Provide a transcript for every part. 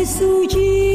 Giêsu chỉ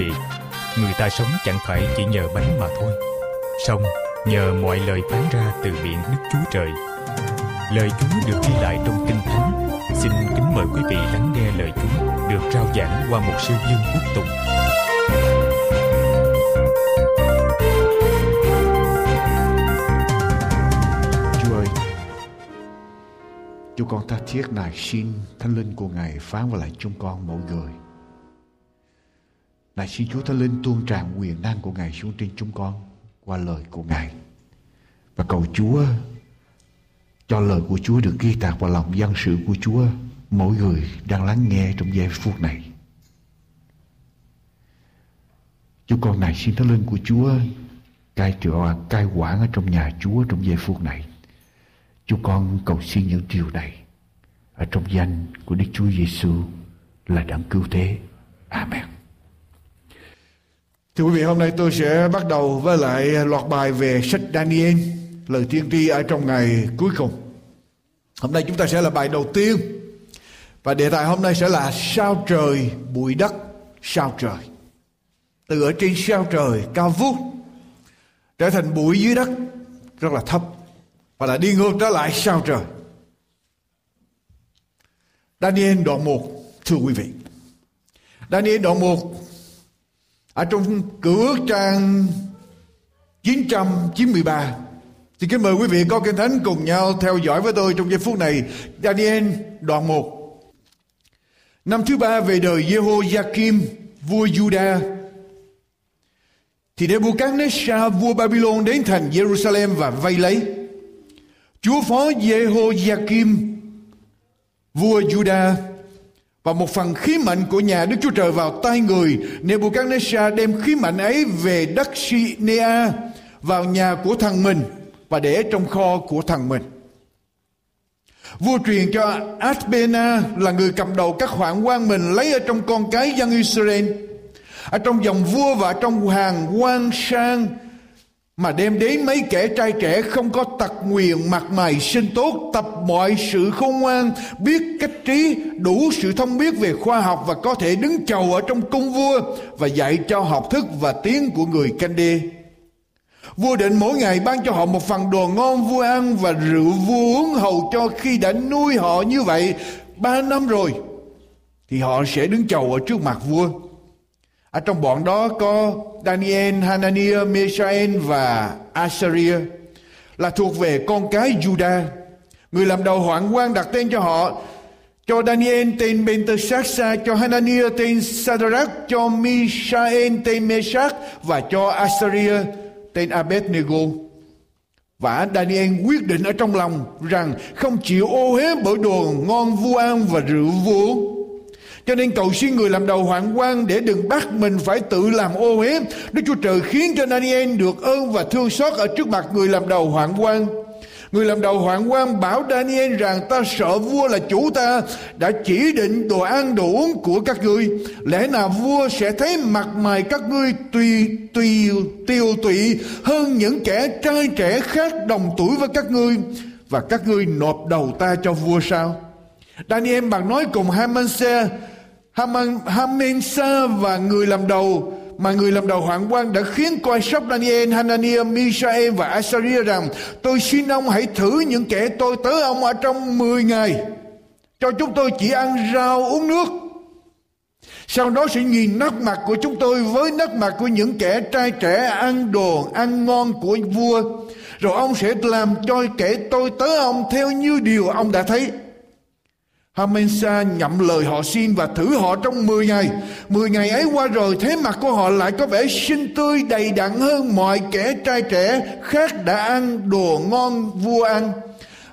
Vị. Người ta sống chẳng phải chỉ nhờ bánh mà thôi. Song nhờ mọi lời phán ra từ miệng Đức Chúa Trời. Lời Chúa được ghi lại trong Kinh Thánh. Xin kính mời quý vị lắng nghe lời Chúa được rao giảng qua một sư Dương Quốc Tùng. Chúa ơi, Chúa con tha thiết nài xin Thánh Linh của Ngài phán vào lại chúng con mỗi người. Nài xin Chúa Thánh Linh tuôn tràn quyền năng của Ngài xuống trên chúng con qua lời của Ngài. Và cầu Chúa cho lời của Chúa được ghi tạc vào lòng dân sự của Chúa mỗi người đang lắng nghe trong giây phút này. Chú con này xin Thánh Linh của Chúa cai trị cai quản ở trong nhà Chúa trong giây phút này. Chú con cầu xin những điều này ở trong danh của Đức Chúa Giêsu là đấng cứu thế. Amen. Thưa quý vị, hôm nay tôi sẽ bắt đầu với lại loạt bài về sách Daniel, lời tiên tri ở trong ngày cuối cùng. Hôm nay chúng ta sẽ là bài đầu tiên và đề tài hôm nay sẽ là sao trời bụi đất sao trời. Từ ở trên sao trời cao vút trở thành bụi dưới đất rất là thấp và là đi ngược trở lại sao trời. Daniel đoạn 1 thưa quý vị. Daniel đoạn 1 ở trong cửa trang 993 thì kính mời quý vị có kinh thánh cùng nhau theo dõi với tôi trong giây phút này. Daniel, đoạn 1 Năm thứ ba về đời Jehoiakim, vua Juda. Thì Nebuchadnezzar, vua Babylon, đến thành Jerusalem và vây lấy. Chúa phó Jehoiakim, vua Judah và một phần khí mệnh của nhà Đức Chúa Trời vào tay người, Nebuchadnezzar đem khí mệnh ấy về đất Sinea, vào nhà của thằng mình, và để trong kho của thằng mình. Vua truyền cho Asbena là người cầm đầu các hoạn quan mình lấy ở trong con cái dân Israel. Ở trong dòng vua và trong hàng quan sang mà đem đến mấy kẻ trai trẻ không có tật nguyền mặt mày sinh tốt, tập mọi sự khôn ngoan, biết cách trí, đủ sự thông biết về khoa học và có thể đứng chầu ở trong cung vua và dạy cho học thức và tiếng của người canh đê Vua định mỗi ngày ban cho họ một phần đồ ngon vua ăn và rượu vua uống hầu cho khi đã nuôi họ như vậy ba năm rồi, thì họ sẽ đứng chầu ở trước mặt vua. Ở trong bọn đó có Daniel, Hananiah, Mishael và Asaria là thuộc về con cái Judah. Người làm đầu hoạn quan đặt tên cho họ cho Daniel tên Belteshazzar, cho Hananiah tên Sadrach, cho Mishael tên Meshach và cho Asaria tên Abednego và Daniel quyết định ở trong lòng rằng không chịu ô hế bởi đồ ngon vua ăn và rượu vua cho nên cầu xin người làm đầu hoạn quan để đừng bắt mình phải tự làm ô uế Đức Chúa Trời khiến cho Daniel được ơn và thương xót ở trước mặt người làm đầu hoạn quan Người làm đầu hoạn quan bảo Daniel rằng ta sợ vua là chủ ta, đã chỉ định đồ ăn, đồ uống của các ngươi. Lẽ nào vua sẽ thấy mặt mày các ngươi tùy tùy, tiêu tụy hơn những kẻ trai trẻ khác đồng tuổi với các ngươi và các ngươi nộp đầu ta cho vua sao? Daniel bằng nói cùng Hamanse, Haman, Hamensa và người làm đầu mà người làm đầu hoạn quan đã khiến coi sóc Daniel, Hananiah, Mishael và Asaria rằng tôi xin ông hãy thử những kẻ tôi tới ông ở trong 10 ngày. Cho chúng tôi chỉ ăn rau uống nước. Sau đó sẽ nhìn nét mặt của chúng tôi với nét mặt của những kẻ trai trẻ ăn đồ ăn ngon của vua. Rồi ông sẽ làm cho kẻ tôi tới ông theo như điều ông đã thấy. Hamensa nhậm lời họ xin và thử họ trong 10 ngày. 10 ngày ấy qua rồi, thế mặt của họ lại có vẻ xinh tươi, đầy đặn hơn mọi kẻ trai trẻ khác đã ăn đồ ngon vua ăn.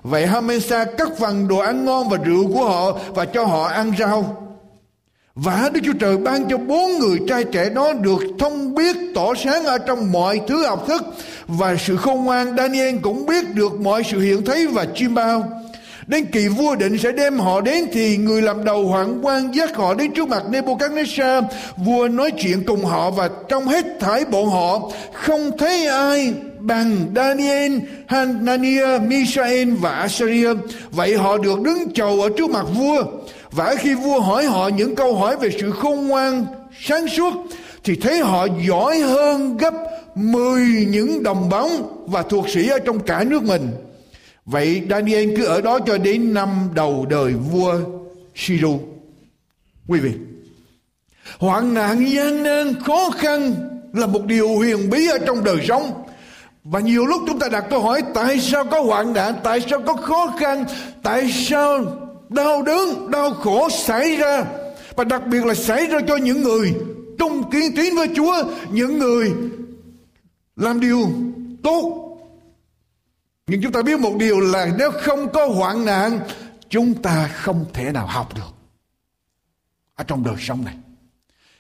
Vậy Hamensa cắt phần đồ ăn ngon và rượu của họ và cho họ ăn rau. Và Đức Chúa Trời ban cho bốn người trai trẻ đó được thông biết tỏ sáng ở trong mọi thứ học thức và sự khôn ngoan. Daniel cũng biết được mọi sự hiện thấy và chiêm bao. Đến kỳ vua định sẽ đem họ đến thì người làm đầu hoạn quan dắt họ đến trước mặt Nebuchadnezzar. Vua nói chuyện cùng họ và trong hết thải bọn họ không thấy ai bằng Daniel, Hanania Mishael và Asaria. Vậy họ được đứng chầu ở trước mặt vua. Và khi vua hỏi họ những câu hỏi về sự khôn ngoan, sáng suốt thì thấy họ giỏi hơn gấp 10 những đồng bóng và thuộc sĩ ở trong cả nước mình. Vậy Daniel cứ ở đó cho đến năm đầu đời vua Shiru. Quý vị, hoạn nạn gian nan khó khăn là một điều huyền bí ở trong đời sống. Và nhiều lúc chúng ta đặt câu hỏi tại sao có hoạn nạn, tại sao có khó khăn, tại sao đau đớn, đau khổ xảy ra. Và đặc biệt là xảy ra cho những người trung kiên tín với Chúa, những người làm điều tốt nhưng chúng ta biết một điều là nếu không có hoạn nạn, chúng ta không thể nào học được ở trong đời sống này.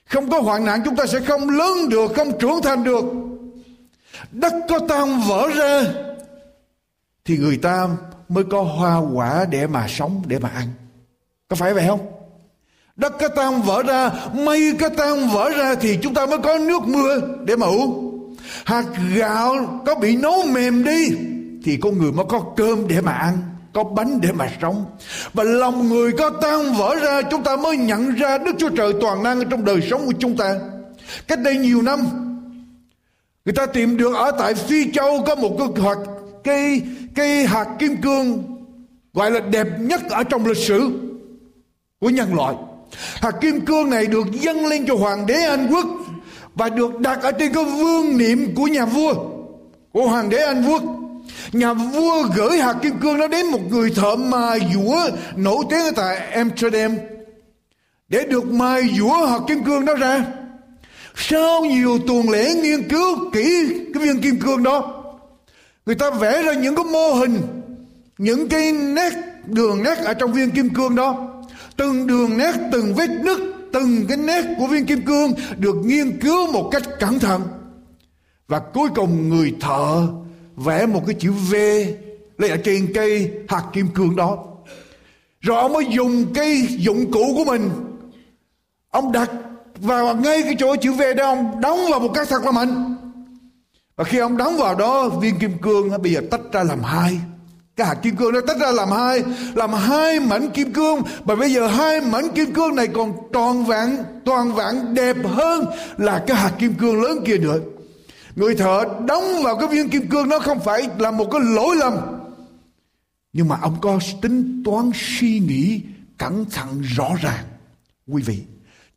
Không có hoạn nạn, chúng ta sẽ không lớn được, không trưởng thành được. Đất có tan vỡ ra, thì người ta mới có hoa quả để mà sống, để mà ăn. Có phải vậy không? Đất có tan vỡ ra, mây có tan vỡ ra, thì chúng ta mới có nước mưa để mà uống. Hạt gạo có bị nấu mềm đi thì con người mới có cơm để mà ăn, có bánh để mà sống. Và lòng người có tan vỡ ra, chúng ta mới nhận ra đức chúa trời toàn năng trong đời sống của chúng ta. Cách đây nhiều năm, người ta tìm được ở tại phi châu có một cái hạt cây cây hạt kim cương, gọi là đẹp nhất ở trong lịch sử của nhân loại. Hạt kim cương này được dâng lên cho hoàng đế anh quốc và được đặt ở trên cái vương niệm của nhà vua, của hoàng đế anh quốc. Nhà vua gửi hạt kim cương đó đến một người thợ mài dũa nổi tiếng ở tại Amsterdam để được mài dũa hạt kim cương đó ra. sau nhiều tuần lễ nghiên cứu kỹ cái viên kim cương đó, người ta vẽ ra những cái mô hình, những cái nét, đường nét ở trong viên kim cương đó từng đường nét, từng vết nứt, từng cái nét của viên kim cương được nghiên cứu một cách cẩn thận và cuối cùng người thợ vẽ một cái chữ V lên ở trên cây hạt kim cương đó. Rồi ông mới dùng cái dụng cụ của mình. Ông đặt vào ngay cái chỗ chữ V đó, ông đóng vào một cái thật là mạnh. Và khi ông đóng vào đó, viên kim cương nó bây giờ tách ra làm hai. Cái hạt kim cương nó tách ra làm hai làm hai mảnh kim cương. Và bây giờ hai mảnh kim cương này còn toàn vẹn toàn vẹn đẹp hơn là cái hạt kim cương lớn kia nữa người thợ đóng vào cái viên kim cương nó không phải là một cái lỗi lầm. Nhưng mà ông có tính toán suy nghĩ cẩn thận rõ ràng. Quý vị,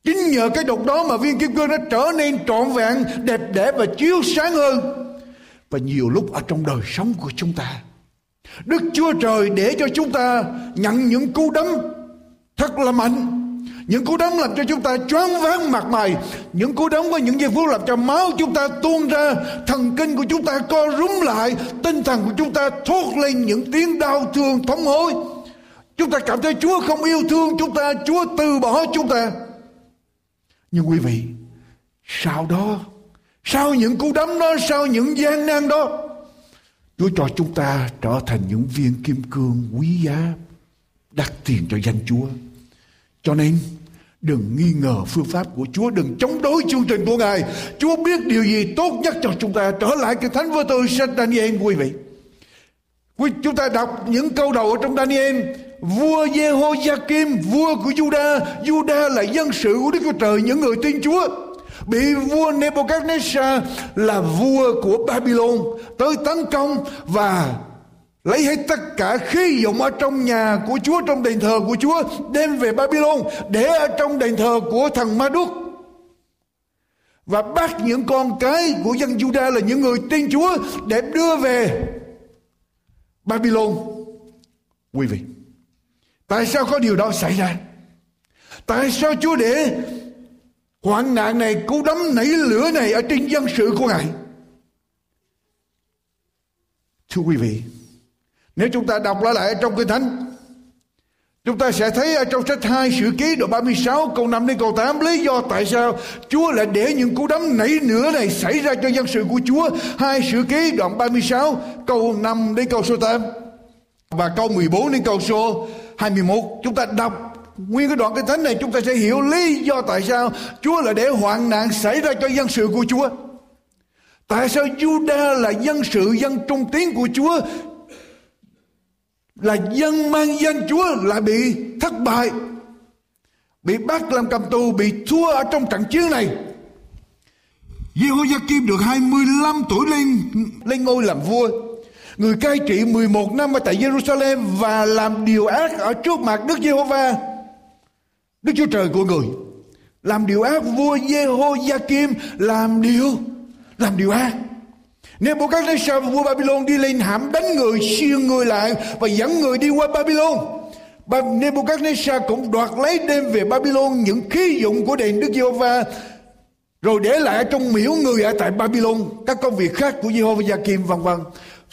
chính nhờ cái độc đó mà viên kim cương nó trở nên trọn vẹn, đẹp đẽ và chiếu sáng hơn. Và nhiều lúc ở trong đời sống của chúng ta, Đức Chúa Trời để cho chúng ta nhận những cú đấm thật là mạnh. Những cú đấm làm cho chúng ta choáng váng mặt mày. Những cú đấm có những giây phút làm cho máu chúng ta tuôn ra. Thần kinh của chúng ta co rúm lại. Tinh thần của chúng ta thốt lên những tiếng đau thương thống hối. Chúng ta cảm thấy Chúa không yêu thương chúng ta. Chúa từ bỏ chúng ta. Nhưng quý vị, sau đó, sau những cú đấm đó, sau những gian nan đó, Chúa cho chúng ta trở thành những viên kim cương quý giá đắt tiền cho danh Chúa. Cho nên đừng nghi ngờ phương pháp của Chúa, đừng chống đối chương trình của Ngài. Chúa biết điều gì tốt nhất cho chúng ta. Trở lại cái thánh vô tư sách Daniel quý vị. Quý chúng ta đọc những câu đầu ở trong Daniel vua Jehoiakim vua của Juda Juda là dân sự của Đức Chúa Trời những người tin Chúa bị vua Nebuchadnezzar là vua của Babylon tới tấn công và lấy hết tất cả khí dụng ở trong nhà của Chúa trong đền thờ của Chúa đem về Babylon để ở trong đền thờ của thằng Ma-đúc và bắt những con cái của dân Juda là những người tin Chúa để đưa về Babylon. Quý vị, tại sao có điều đó xảy ra? Tại sao Chúa để Hoạn nạn này cú đấm nảy lửa này ở trên dân sự của Ngài. Thưa quý vị, nếu chúng ta đọc lại lại trong Kinh Thánh, chúng ta sẽ thấy ở trong sách 2 sự Ký đoạn 36 câu 5 đến câu 8 lý do tại sao Chúa lại để những cú đấm nảy nửa này xảy ra cho dân sự của Chúa. Hai sự Ký đoạn 36 câu 5 đến câu số 8 và câu 14 đến câu số 21. Chúng ta đọc Nguyên cái đoạn cái thánh này chúng ta sẽ hiểu lý do tại sao Chúa lại để hoạn nạn xảy ra cho dân sự của Chúa. Tại sao Juda là dân sự dân trung tiến của Chúa là dân mang danh Chúa lại bị thất bại, bị bắt làm cầm tù, bị thua ở trong trận chiến này. Jehoiakim được 25 tuổi lên lên ngôi làm vua. Người cai trị 11 năm ở tại Jerusalem và làm điều ác ở trước mặt Đức Giê-hô-va, Đức Chúa Trời của người. Làm điều ác, vua Jehoiakim làm điều làm điều ác. Nebuchadnezzar vua Babylon đi lên hãm đánh người siêng người lại và dẫn người đi qua Babylon. Nebuchadnezzar cũng đoạt lấy đem về Babylon những khí dụng của đền Đức Giê-hô-va rồi để lại trong miếu người ở tại Babylon các công việc khác của Jehoiakim vân vân.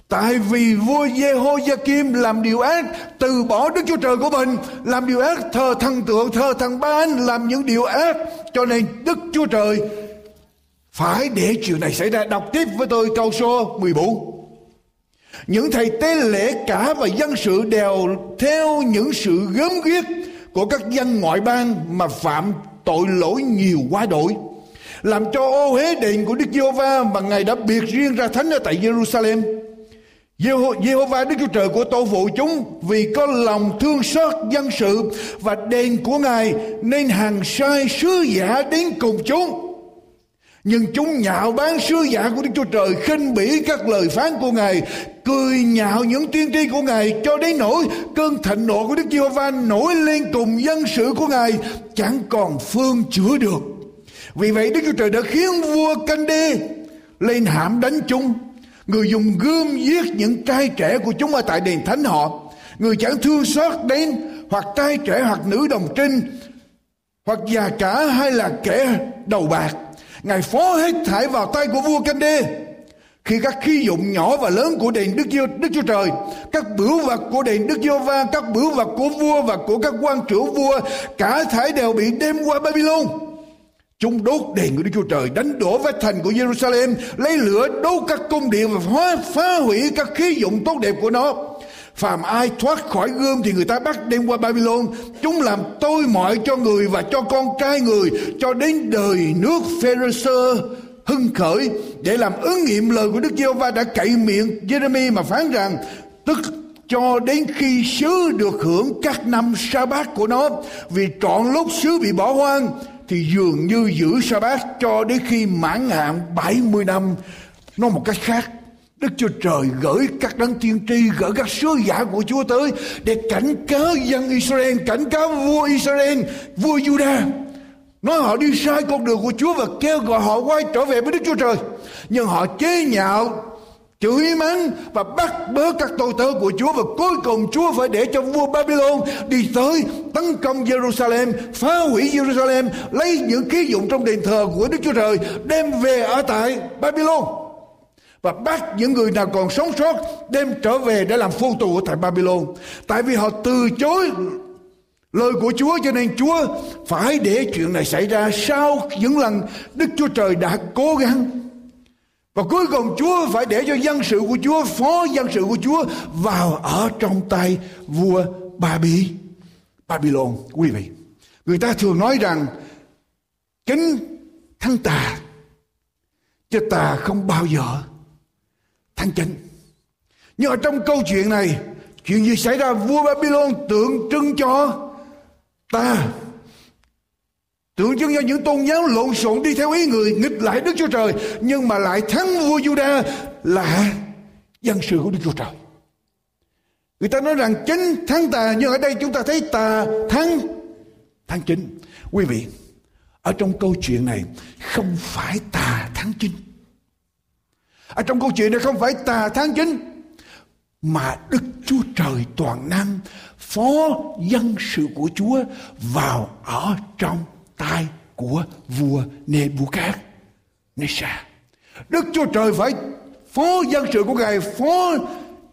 Tại vì vua Jehoiakim làm điều ác, từ bỏ Đức Chúa Trời của mình, làm điều ác, thờ thần tượng, thờ thần ba anh, làm những điều ác, cho nên Đức Chúa Trời phải để chuyện này xảy ra. Đọc tiếp với tôi câu số 14. Những thầy tế lễ cả và dân sự đều theo những sự gớm ghiếc của các dân ngoại bang mà phạm tội lỗi nhiều quá đổi, làm cho ô hế đền của Đức Giê-hô-va mà Ngài đã biệt riêng ra thánh ở tại Jerusalem Jehovah Đức Chúa Trời của tổ phụ chúng, vì có lòng thương xót dân sự và đền của Ngài, nên hàng sai sứ giả đến cùng chúng. Nhưng chúng nhạo bán sứ giả của Đức Chúa Trời khinh bỉ các lời phán của Ngài, cười nhạo những tiên tri của Ngài, cho đến nỗi cơn thịnh nộ của Đức Giê-hô-va nổi lên cùng dân sự của Ngài, chẳng còn phương chữa được. Vì vậy Đức Chúa Trời đã khiến vua Canh Đê lên hãm đánh chúng Người dùng gươm giết những trai trẻ của chúng ở tại đền thánh họ. Người chẳng thương xót đến, hoặc trai trẻ hoặc nữ đồng trinh, hoặc già cả hay là kẻ đầu bạc. Ngài phó hết thải vào tay của vua Canh Đê khi các khí dụng nhỏ và lớn của đền Đức Chúa, Đức Chúa Trời, các bửu vật của đền Đức Chúa Va, các bửu vật của vua và của các quan trưởng vua, cả thải đều bị đem qua Babylon. Chúng đốt đền của Đức Chúa Trời, đánh đổ vách thành của Jerusalem, lấy lửa đốt các cung điện và phá, phá hủy các khí dụng tốt đẹp của nó. Phàm ai thoát khỏi gươm thì người ta bắt đem qua Babylon. Chúng làm tôi mọi cho người và cho con trai người, cho đến đời nước Phêrô hưng khởi, để làm ứng nghiệm lời của Đức giê va đã cậy miệng Jeremy mà phán rằng, tức cho đến khi sứ được hưởng các năm sa bát của nó, vì trọn lúc sứ bị bỏ hoang, thì dường như giữ sa bát cho đến khi mãn hạn 70 năm nói một cách khác Đức Chúa Trời gửi các đấng tiên tri, gửi các sứ giả của Chúa tới để cảnh cáo dân Israel, cảnh cáo vua Israel, vua Judah Nói họ đi sai con đường của Chúa và kêu gọi họ quay trở về với Đức Chúa Trời. Nhưng họ chế nhạo, chửi mắng và bắt bớ các tội tớ của Chúa và cuối cùng Chúa phải để cho vua Babylon đi tới tấn công Jerusalem, phá hủy Jerusalem, lấy những khí dụng trong đền thờ của Đức Chúa Trời đem về ở tại Babylon và bắt những người nào còn sống sót đem trở về để làm phu tù ở tại Babylon. Tại vì họ từ chối lời của Chúa, cho nên Chúa phải để chuyện này xảy ra sau những lần Đức Chúa Trời đã cố gắng và cuối cùng Chúa phải để cho dân sự của Chúa, phó dân sự của Chúa vào ở trong tay vua Ba Bi Babylon quý vị, người ta thường nói rằng, kính thắng tà, chứ tà không bao giờ thắng chính nhưng ở trong câu chuyện này chuyện gì xảy ra vua Babylon tượng trưng cho ta tượng trưng cho những tôn giáo lộn xộn đi theo ý người nghịch lại Đức Chúa Trời nhưng mà lại thắng vua Juda là dân sự của Đức Chúa Trời. Người ta nói rằng chính thắng tà nhưng ở đây chúng ta thấy tà thắng thắng chính. Quý vị, ở trong câu chuyện này không phải tà thắng chính. Ở trong câu chuyện này không phải tà tháng chính, mà Đức Chúa Trời toàn năng phó dân sự của Chúa vào ở trong tay của vua Nebuchadnezzar Nesa. Đức Chúa Trời phải phó dân sự của Ngài, phó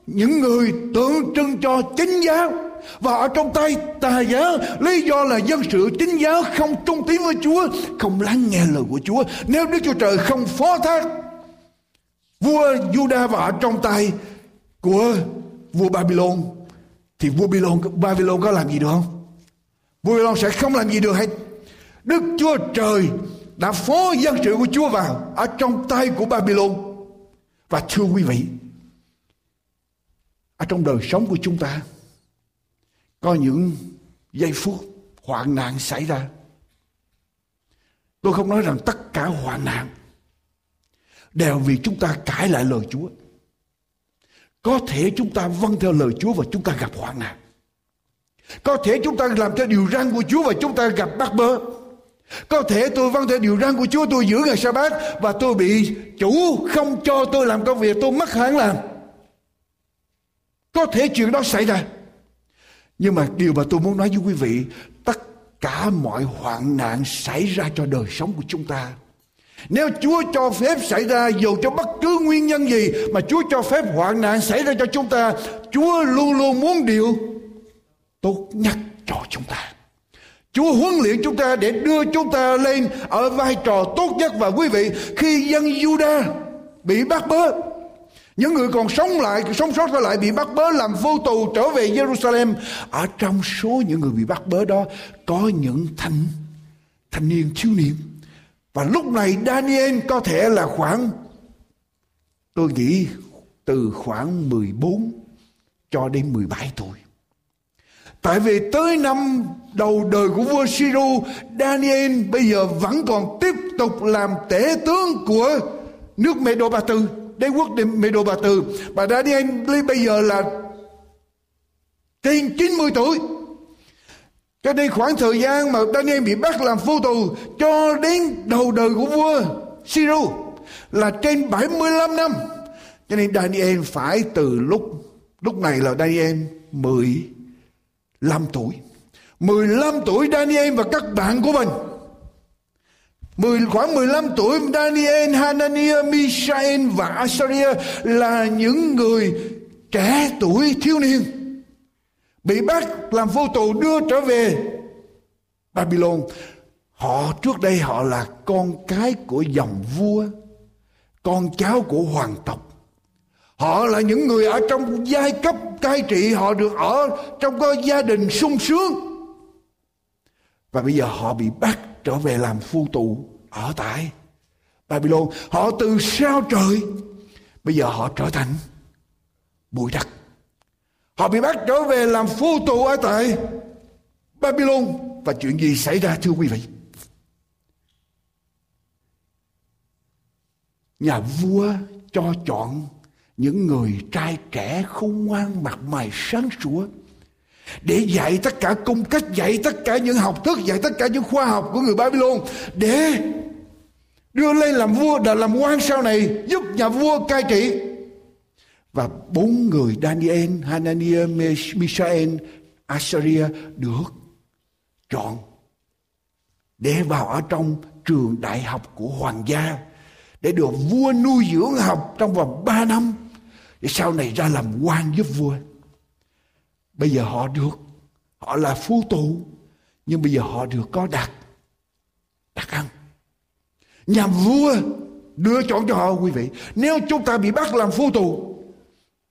những người tượng trưng cho chính giáo và ở trong tay tà giáo, lý do là dân sự chính giáo không trung tín với Chúa, không lắng nghe lời của Chúa nếu Đức Chúa Trời không phó thác vua Juda vào ở trong tay của vua Babylon thì vua Babylon, Babylon có làm gì được không? Vua Babylon sẽ không làm gì được hết. Đức Chúa Trời đã phó dân sự của Chúa vào ở trong tay của Babylon. Và thưa quý vị, ở trong đời sống của chúng ta có những giây phút hoạn nạn xảy ra. Tôi không nói rằng tất cả hoạn nạn đều vì chúng ta cãi lại lời Chúa. Có thể chúng ta vâng theo lời Chúa và chúng ta gặp hoạn nạn. Có thể chúng ta làm theo điều răn của Chúa và chúng ta gặp bắt bớ. Có thể tôi vâng theo điều răn của Chúa tôi giữ ngày sa bát và tôi bị chủ không cho tôi làm công việc tôi mất hẳn làm. Có thể chuyện đó xảy ra. Nhưng mà điều mà tôi muốn nói với quý vị, tất cả mọi hoạn nạn xảy ra cho đời sống của chúng ta nếu Chúa cho phép xảy ra dù cho bất cứ nguyên nhân gì mà Chúa cho phép hoạn nạn xảy ra cho chúng ta, Chúa luôn luôn muốn điều tốt nhất cho chúng ta. Chúa huấn luyện chúng ta để đưa chúng ta lên ở vai trò tốt nhất và quý vị khi dân Juda bị bắt bớ những người còn sống lại sống sót lại bị bắt bớ làm vô tù trở về Jerusalem ở trong số những người bị bắt bớ đó có những thanh thanh niên thiếu niên và lúc này Daniel có thể là khoảng tôi nghĩ từ khoảng 14 cho đến 17 tuổi. Tại vì tới năm đầu đời của vua Siru, Daniel bây giờ vẫn còn tiếp tục làm tể tướng của nước Medo Ba Tư, đế quốc Medo Ba Tư. Và Daniel bây giờ là trên 90 tuổi. Cho nên khoảng thời gian mà Daniel bị bắt làm phu tù cho đến đầu đời của vua Siru là trên 75 năm. Cho nên Daniel phải từ lúc lúc này là Daniel 15 tuổi. 15 tuổi Daniel và các bạn của mình Mười, khoảng 15 tuổi Daniel, Hananiah, Mishael và Asaria là những người trẻ tuổi thiếu niên bị bắt làm vô tù đưa trở về Babylon. Họ trước đây họ là con cái của dòng vua, con cháu của hoàng tộc. Họ là những người ở trong giai cấp cai trị, họ được ở trong cái gia đình sung sướng. Và bây giờ họ bị bắt trở về làm phu tù ở tại Babylon. Họ từ sao trời, bây giờ họ trở thành bụi đất. Họ bị bắt trở về làm phu tù ở tại Babylon. Và chuyện gì xảy ra, thưa quý vị? Nhà vua cho chọn những người trai trẻ khôn ngoan mặt mày sáng sủa để dạy tất cả cung cách, dạy tất cả những học thức, dạy tất cả những khoa học của người Babylon để đưa lên làm vua để làm quan sau này giúp nhà vua cai trị và bốn người Daniel, Hananiah, Mishael, Asaria được chọn để vào ở trong trường đại học của hoàng gia để được vua nuôi dưỡng học trong vòng 3 năm để sau này ra làm quan giúp vua. Bây giờ họ được họ là phu tù nhưng bây giờ họ được có đặc đặc ăn. Nhà vua đưa chọn cho họ quý vị. Nếu chúng ta bị bắt làm phu tù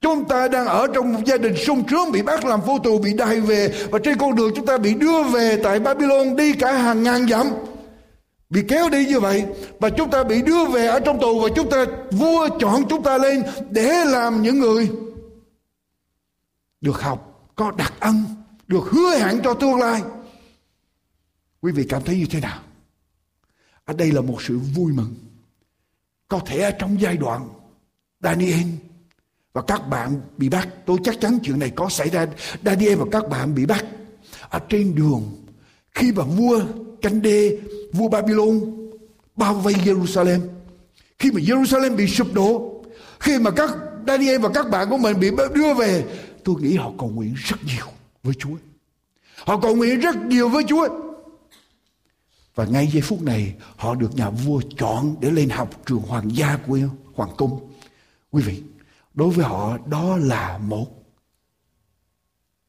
Chúng ta đang ở trong một gia đình sung sướng, bị bắt làm vô tù, bị đày về. Và trên con đường chúng ta bị đưa về tại Babylon đi cả hàng ngàn dặm. Bị kéo đi như vậy, và chúng ta bị đưa về ở trong tù, và chúng ta, vua chọn chúng ta lên để làm những người được học, có đặc ân, được hứa hẹn cho tương lai. Quý vị cảm thấy như thế nào? Ở đây là một sự vui mừng. Có thể ở trong giai đoạn Daniel và các bạn bị bắt. Tôi chắc chắn chuyện này có xảy ra. Daniel và các bạn bị bắt ở trên đường. Khi mà vua canh đê vua Babylon bao vây Jerusalem, khi mà Jerusalem bị sụp đổ, khi mà các Daniel và các bạn của mình bị đưa về, tôi nghĩ họ cầu nguyện rất nhiều với Chúa. Họ cầu nguyện rất nhiều với Chúa. Và ngay giây phút này, họ được nhà vua chọn để lên học trường hoàng gia của hoàng cung. Quý vị đối với họ đó là một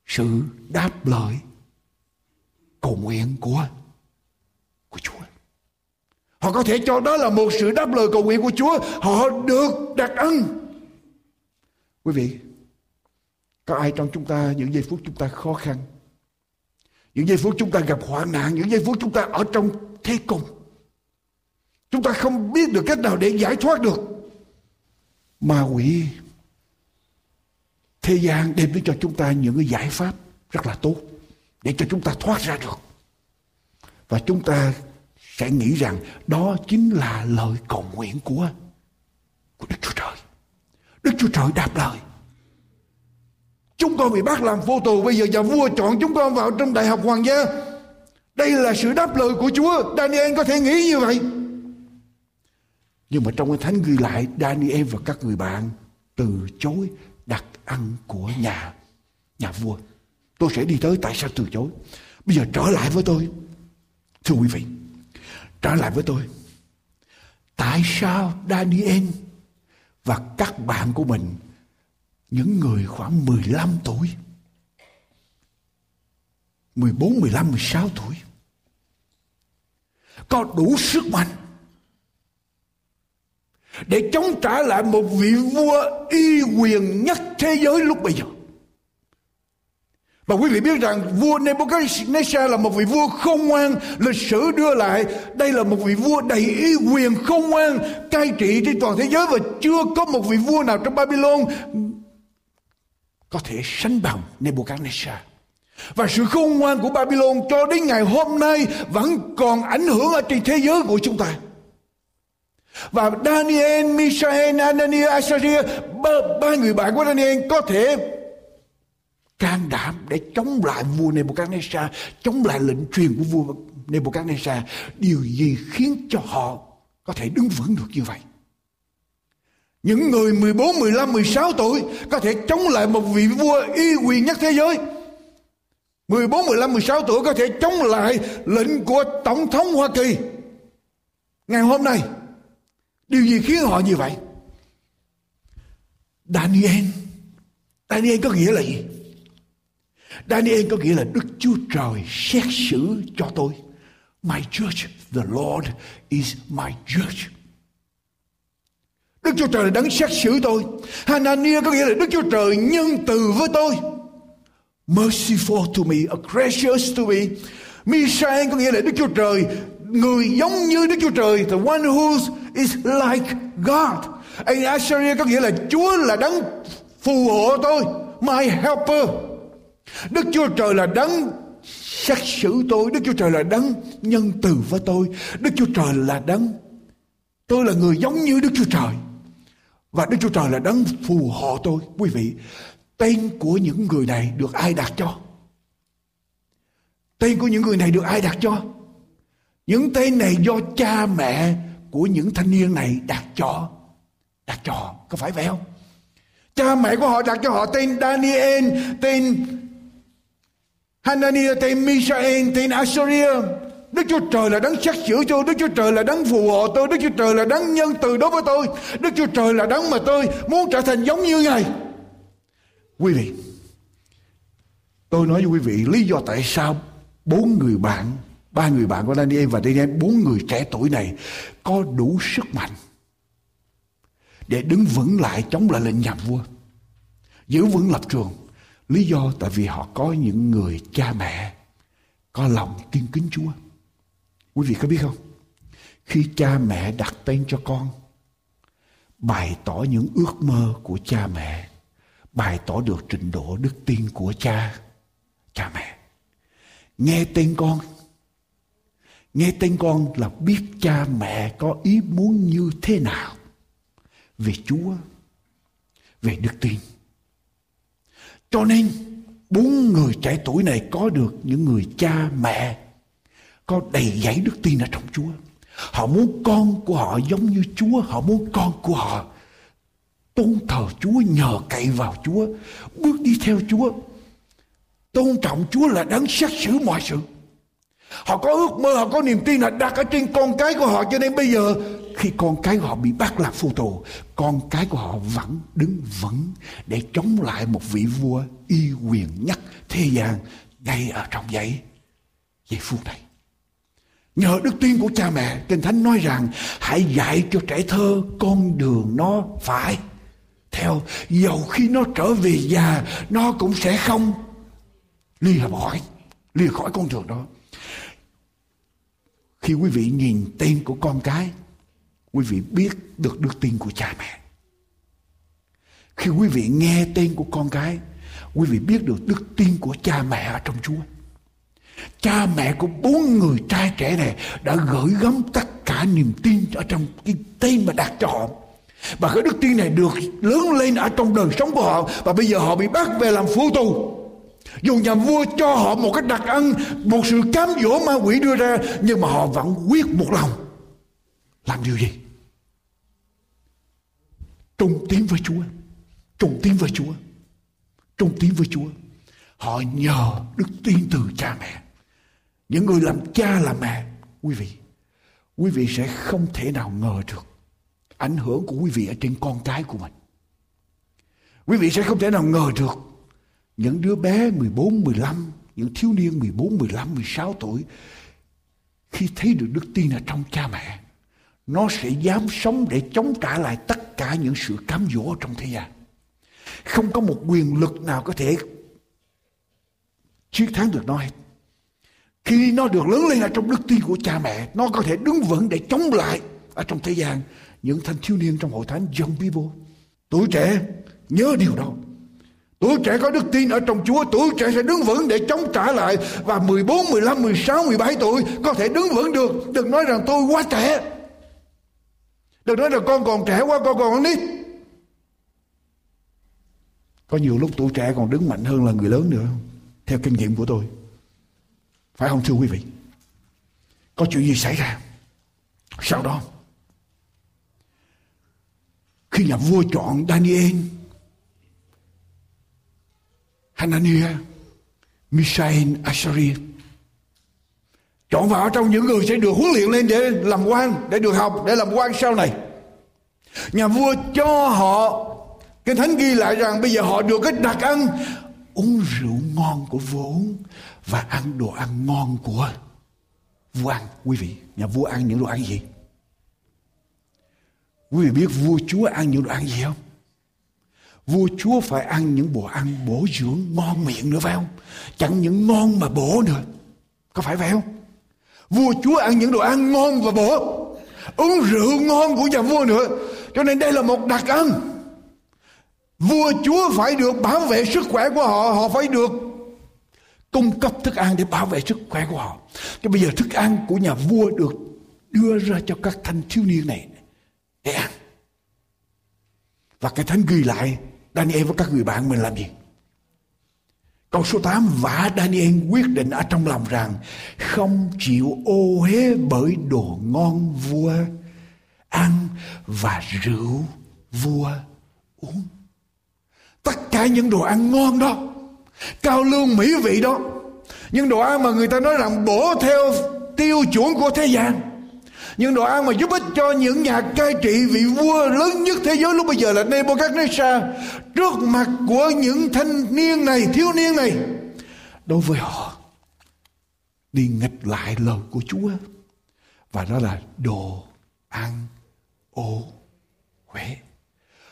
sự đáp lời cầu nguyện của của Chúa. Họ có thể cho đó là một sự đáp lời cầu nguyện của Chúa. Họ được đặc ân. Quý vị, có ai trong chúng ta những giây phút chúng ta khó khăn, những giây phút chúng ta gặp hoạn nạn, những giây phút chúng ta ở trong thế cùng. Chúng ta không biết được cách nào để giải thoát được. Ma quỷ thế gian đem đến cho chúng ta những cái giải pháp rất là tốt để cho chúng ta thoát ra được và chúng ta sẽ nghĩ rằng đó chính là lời cầu nguyện của của Đức Chúa Trời. Đức Chúa Trời đáp lời. Chúng con bị bắt làm vô tù, Bây giờ nhà vua chọn chúng con vào trong đại học hoàng gia Đây là sự đáp lời của Chúa Daniel có thể nghĩ như vậy Nhưng mà trong cái thánh ghi lại, Daniel và các người bạn Từ chối đặt ăn của nhà Nhà vua. Tôi sẽ đi tới tại sao từ chối? Bây giờ trở lại với tôi. Thưa quý vị, trở lại với tôi. Tại sao Daniel và các bạn của mình, những người khoảng 15 tuổi, 14, 15, 16 tuổi, có đủ sức mạnh để chống trả lại một vị vua y quyền nhất thế giới lúc bây giờ. Và quý vị biết rằng vua Nebuchadnezzar là một vị vua khôn ngoan, lịch sử đưa lại đây là một vị vua đầy y quyền khôn ngoan, cai trị trên toàn thế giới và chưa có một vị vua nào trong Babylon có thể sánh bằng Nebuchadnezzar. Và sự khôn ngoan của Babylon cho đến ngày hôm nay vẫn còn ảnh hưởng ở trên thế giới của chúng ta. Và Daniel, Mishael, Ananias, Asaria ba, ba người bạn của Daniel có thể can đảm để chống lại vua Nebuchadnezzar, chống lại lệnh truyền của vua Nebuchadnezzar. Điều gì khiến cho họ có thể đứng vững được như vậy? Những người 14, 15, 16 tuổi có thể chống lại một vị vua y quyền nhất thế giới. 14, 15, 16 tuổi có thể chống lại lệnh của Tổng thống Hoa Kỳ. ngày hôm nay điều gì khiến họ như vậy Daniel Daniel có nghĩa là gì Daniel có nghĩa là Đức Chúa Trời xét xử cho tôi My judge, the Lord is my judge. Đức Chúa Trời là đấng xét xử tôi. Hanania có nghĩa là Đức Chúa Trời nhân từ với tôi. Merciful to me, a gracious to me. Mishael có nghĩa là Đức Chúa Trời người giống như Đức Chúa Trời, the one who is like God. And Assyria có nghĩa là Chúa là đấng phù hộ tôi, my helper. Đức Chúa Trời là đấng xét xử tôi Đức Chúa Trời là đấng nhân từ với tôi. Đức Chúa Trời là đấng tôi là người giống như Đức Chúa Trời. Và Đức Chúa Trời là đấng phù hộ tôi. Quý vị tên của những người này được ai đặt cho? Tên của những người này được ai đặt cho? Những tên này do cha mẹ của những thanh niên này đặt cho. Đặt cho có phải vậy không? Cha mẹ của họ đặt cho họ tên Daniel, tên Hanania tên Mishael, tên Assyria Đức Chúa Trời là đấng xét xử tôi, Đức Chúa Trời là đấng phù hộ tôi, Đức Chúa Trời là đấng nhân từ đối với tôi. Đức Chúa Trời là đấng mà tôi muốn trở thành giống như Ngài. Quý vị, Tôi nói với quý vị lý do tại sao bốn người bạn ba người bạn của Daniel và Daniel bốn người trẻ tuổi này có đủ sức mạnh để đứng vững lại chống lại lệnh nhà vua giữ vững lập trường Lý do tại vì họ có những người cha mẹ có lòng tin kính Chúa. Quý vị có biết không? Khi cha mẹ đặt tên cho con, bày tỏ những ước mơ của cha mẹ, bày tỏ được trình độ đức tin của cha, cha mẹ. Nghe tên con, nghe tên con là biết cha mẹ có ý muốn như thế nào về Chúa, về đức tin cho nên bốn người trẻ tuổi này có được những người cha mẹ có đầy dẫy đức tin ở trong Chúa. Họ muốn con của họ giống như Chúa, họ muốn con của họ tôn thờ Chúa, nhờ cậy vào Chúa, bước đi theo Chúa. Tôn trọng Chúa là đấng xét xử mọi sự. Họ có ước mơ, họ có niềm tin họ đặt ở trên con cái của họ. Cho nên bây giờ khi con cái của họ bị bắt làm phu tù con cái của họ vẫn đứng vững để chống lại một vị vua y quyền nhất thế gian ngay ở trong giấy giây phút này. Nhờ đức tin của cha mẹ kinh thánh nói rằng hãy dạy cho trẻ thơ con đường nó phải. Theo dầu khi nó trở về già nó cũng sẽ không lìa khỏi lìa khỏi con đường đó khi quý vị nhìn tên của con cái, quý vị biết được đức tin của cha mẹ. Khi quý vị nghe tên của con cái, quý vị biết được đức tin của cha mẹ ở trong chúa. Cha mẹ của bốn người trai trẻ này đã gửi gắm tất cả niềm tin ở trong cái tên mà đặt cho họ. Và cái đức tin này được lớn lên ở trong đời sống của họ. Và bây giờ họ bị bắt về làm phu tù dù nhà vua cho họ một cái đặc ân, một sự cám dỗ ma quỷ đưa ra, nhưng mà họ vẫn quyết một lòng. Làm điều gì? Trung tín với Chúa. Trung tín với Chúa. Trung tín với Chúa. Họ nhờ đức tin từ cha mẹ. Những người làm cha làm mẹ, quý vị quý vị sẽ không thể nào ngờ được ảnh hưởng của quý vị ở trên con cái của mình. Quý vị sẽ không thể nào ngờ được những đứa bé 14, 15, những thiếu niên 14, 15, 16 tuổi khi thấy được đức tin ở trong cha mẹ nó sẽ dám sống để chống trả lại tất cả những sự cám dỗ trong thế gian. Không có một quyền lực nào có thể chiến thắng được nó hết. Khi nó được lớn lên ở trong đức tin của cha mẹ, nó có thể đứng vững để chống lại ở trong thế gian những thanh thiếu niên trong hội thánh young people. Tuổi trẻ nhớ điều đó. Tuổi trẻ có đức tin ở trong Chúa, tuổi trẻ sẽ đứng vững để chống trả lại. Và 14, 15, 16, 17 tuổi có thể đứng vững được. Đừng nói rằng tôi quá trẻ. Đừng nói rằng con còn trẻ quá con còn nít. Có nhiều lúc tuổi trẻ còn đứng mạnh hơn là người lớn nữa. Theo kinh nghiệm của tôi. Phải không thưa quý vị? Có chuyện gì xảy ra? Sau đó Khi nhà vua chọn Daniel Hananiah Mishael Assyria chọn vào trong những người sẽ được huấn luyện lên để làm quan, để được học, để làm quan sau này. Nhà vua cho họ cái thánh ghi lại rằng bây giờ họ được cái đặc ăn uống rượu ngon của vua uống và ăn đồ ăn ngon của vua ăn. Quý vị, nhà vua ăn những đồ ăn gì? Quý vị biết vua chúa ăn những đồ ăn gì không? Vua chúa phải ăn những bữa ăn bổ dưỡng ngon miệng nữa, phải không? Chẳng những ngon mà bổ nữa. Có phải vậy không? Vua chúa ăn những đồ ăn ngon và bổ. Uống rượu ngon của nhà vua nữa. Cho nên đây là một đặc ân. Vua chúa phải được bảo vệ sức khỏe của họ. Họ phải được cung cấp thức ăn để bảo vệ sức khỏe của họ. Cho bây giờ thức ăn của nhà vua được đưa ra cho các thanh thiếu niên này để ăn. Và cái thánh ghi lại Daniel với các người bạn mình làm gì? Câu số 8 Và Daniel quyết định ở trong lòng rằng Không chịu ô hế bởi đồ ngon vua Ăn và rượu vua uống. Tất cả những đồ ăn ngon đó, Cao lương mỹ vị đó, Những đồ ăn mà người ta nói rằng Bổ theo tiêu chuẩn của thế gian những đồ ăn mà giúp ích cho những nhà cai trị vị vua lớn nhất thế giới lúc bây giờ là Nebuchadnezzar, trước mặt của những thanh niên này, thiếu niên này. Đối với họ, đi nghịch lại lời của Chúa, và đó là đồ ăn ô uế.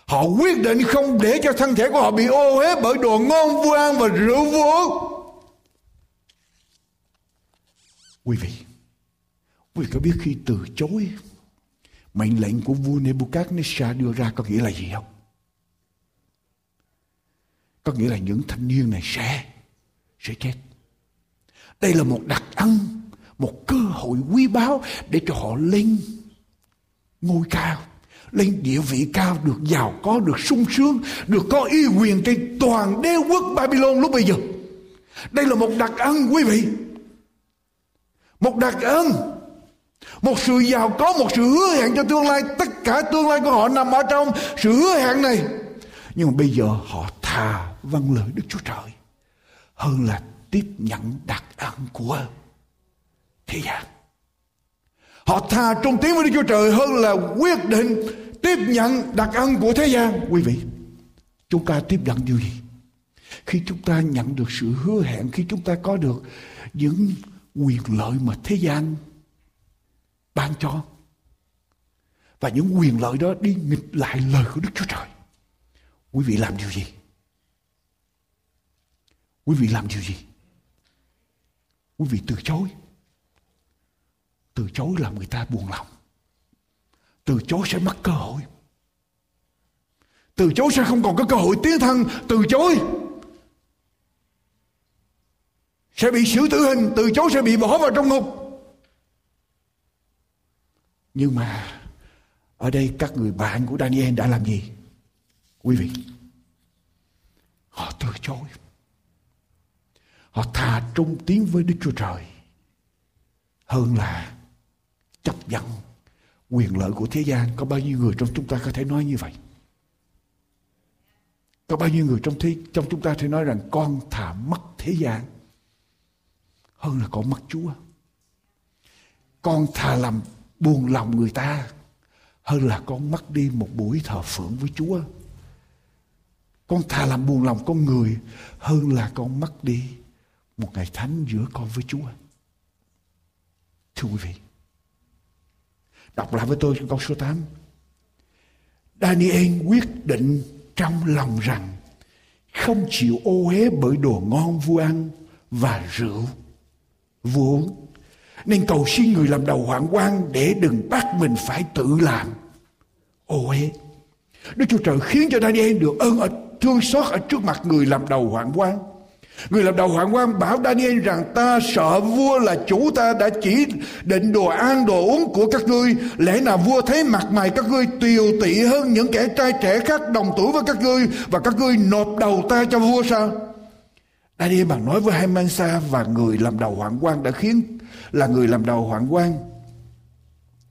Họ quyết định không để cho thân thể của họ bị ô uế bởi đồ ngon vua ăn và rượu vua quý vị Quý vị có biết khi từ chối mệnh lệnh của vua Nebuchadnezzar đưa ra có nghĩa là gì không? Có nghĩa là những thanh niên này sẽ sẽ chết. Đây là một đặc ân, một cơ hội quý báu để cho họ lên ngôi cao, lên địa vị cao, được giàu có, được sung sướng, được có y quyền trên toàn đế quốc Babylon lúc bây giờ. Đây là một đặc ân quý vị. Một đặc ân một sự giàu có, một sự hứa hẹn cho tương lai. Tất cả tương lai của họ nằm ở trong sự hứa hẹn này. Nhưng mà bây giờ họ thà vâng lời Đức Chúa Trời hơn là tiếp nhận đặc ân của thế gian. Họ thà trung tiến với Đức Chúa Trời hơn là quyết định tiếp nhận đặc ân của thế gian. Quý vị, chúng ta tiếp nhận điều gì? Khi chúng ta nhận được sự hứa hẹn, khi chúng ta có được những quyền lợi mà thế gian ban cho và những quyền lợi đó đi nghịch lại lời của Đức Chúa Trời. Quý vị làm điều gì? Quý vị làm điều gì? Quý vị từ chối. Từ chối làm người ta buồn lòng. Từ chối sẽ mất cơ hội. Từ chối sẽ không còn có cơ hội tiến thân. Từ chối sẽ bị xử tử hình. Từ chối sẽ bị bỏ vào trong ngục. Nhưng mà ở đây các người bạn của Daniel đã làm gì? Quý vị, họ từ chối. Họ thà trung tiến với Đức Chúa Trời hơn là chấp nhận quyền lợi của thế gian. Có bao nhiêu người trong chúng ta có thể nói như vậy? Có bao nhiêu người trong thế, trong chúng ta thể nói rằng con thà mất thế gian hơn là con mất Chúa. Con thà làm buồn lòng người ta hơn là con mất đi một buổi thờ phượng với Chúa. Con thà làm buồn lòng con người hơn là con mất đi một ngày thánh giữa con với Chúa. Thưa quý vị, đọc lại với tôi câu số 8. Daniel quyết định trong lòng rằng không chịu ô uế bởi đồ ngon vua ăn và rượu vua uống nên cầu xin người làm đầu hoạn quan để đừng bắt mình phải tự làm. Ôi, Đức Chúa Trời khiến cho Daniel được ơn ở thương xót ở trước mặt người làm đầu hoạn quan. Người làm đầu hoạn quan bảo Daniel rằng ta sợ vua là chủ ta đã chỉ định đồ ăn đồ uống của các ngươi. Lẽ nào vua thấy mặt mày các ngươi tiều tị hơn những kẻ trai trẻ khác đồng tuổi với các ngươi và các ngươi nộp đầu ta cho vua sao? Daniel bằng nói với hai Mansa và người làm đầu hoạn quan đã khiến là người làm đầu hoạn quan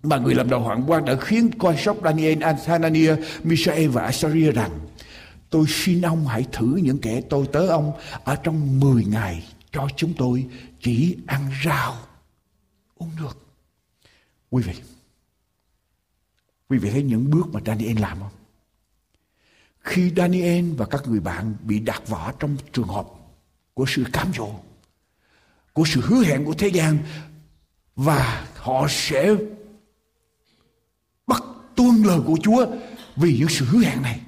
mà người làm đầu hoạn quan đã khiến coi sóc Daniel, Anthania, Mishael và Asaria rằng tôi xin ông hãy thử những kẻ tôi tớ ông ở trong 10 ngày cho chúng tôi chỉ ăn rau uống nước. Quý vị, quý vị thấy những bước mà Daniel làm không? Khi Daniel và các người bạn bị đặt vỏ trong trường hợp của sự cám dỗ, của sự hứa hẹn của thế gian, và họ sẽ bắt tuân lời của Chúa vì những sự hứa hẹn này.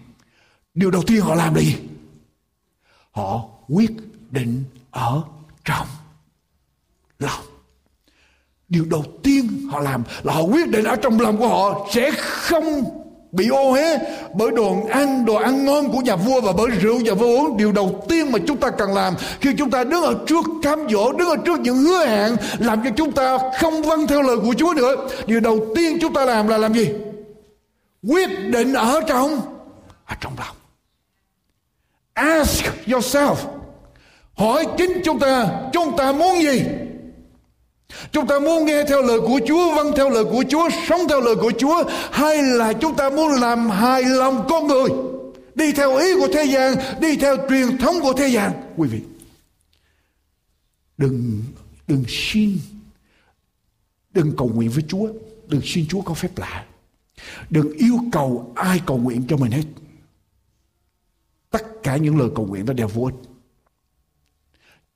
Điều đầu tiên họ làm là gì? Họ quyết định ở trong lòng. Điều đầu tiên họ làm là họ quyết định ở trong lòng của họ sẽ không bị ô hế bởi đồ ăn đồ ăn ngon của nhà vua và bởi rượu nhà vua uống. Điều đầu tiên mà chúng ta cần làm khi chúng ta đứng ở trước cám dỗ, đứng ở trước những hứa hẹn, làm cho chúng ta không vâng theo lời của Chúa nữa, điều đầu tiên chúng ta làm là làm gì? Quyết định ở trong ở trong lòng. Ask yourself, hỏi chính chúng ta chúng ta muốn gì? Chúng ta muốn nghe theo lời của Chúa, vâng theo lời của Chúa, sống theo lời của Chúa hay là chúng ta muốn làm hài lòng con người, đi theo ý của thế gian, đi theo truyền thống của thế gian. Quý vị, đừng đừng xin đừng cầu nguyện với Chúa, đừng xin Chúa có phép lạ. Đừng yêu cầu ai cầu nguyện cho mình hết. Tất cả những lời cầu nguyện đó đều vô ích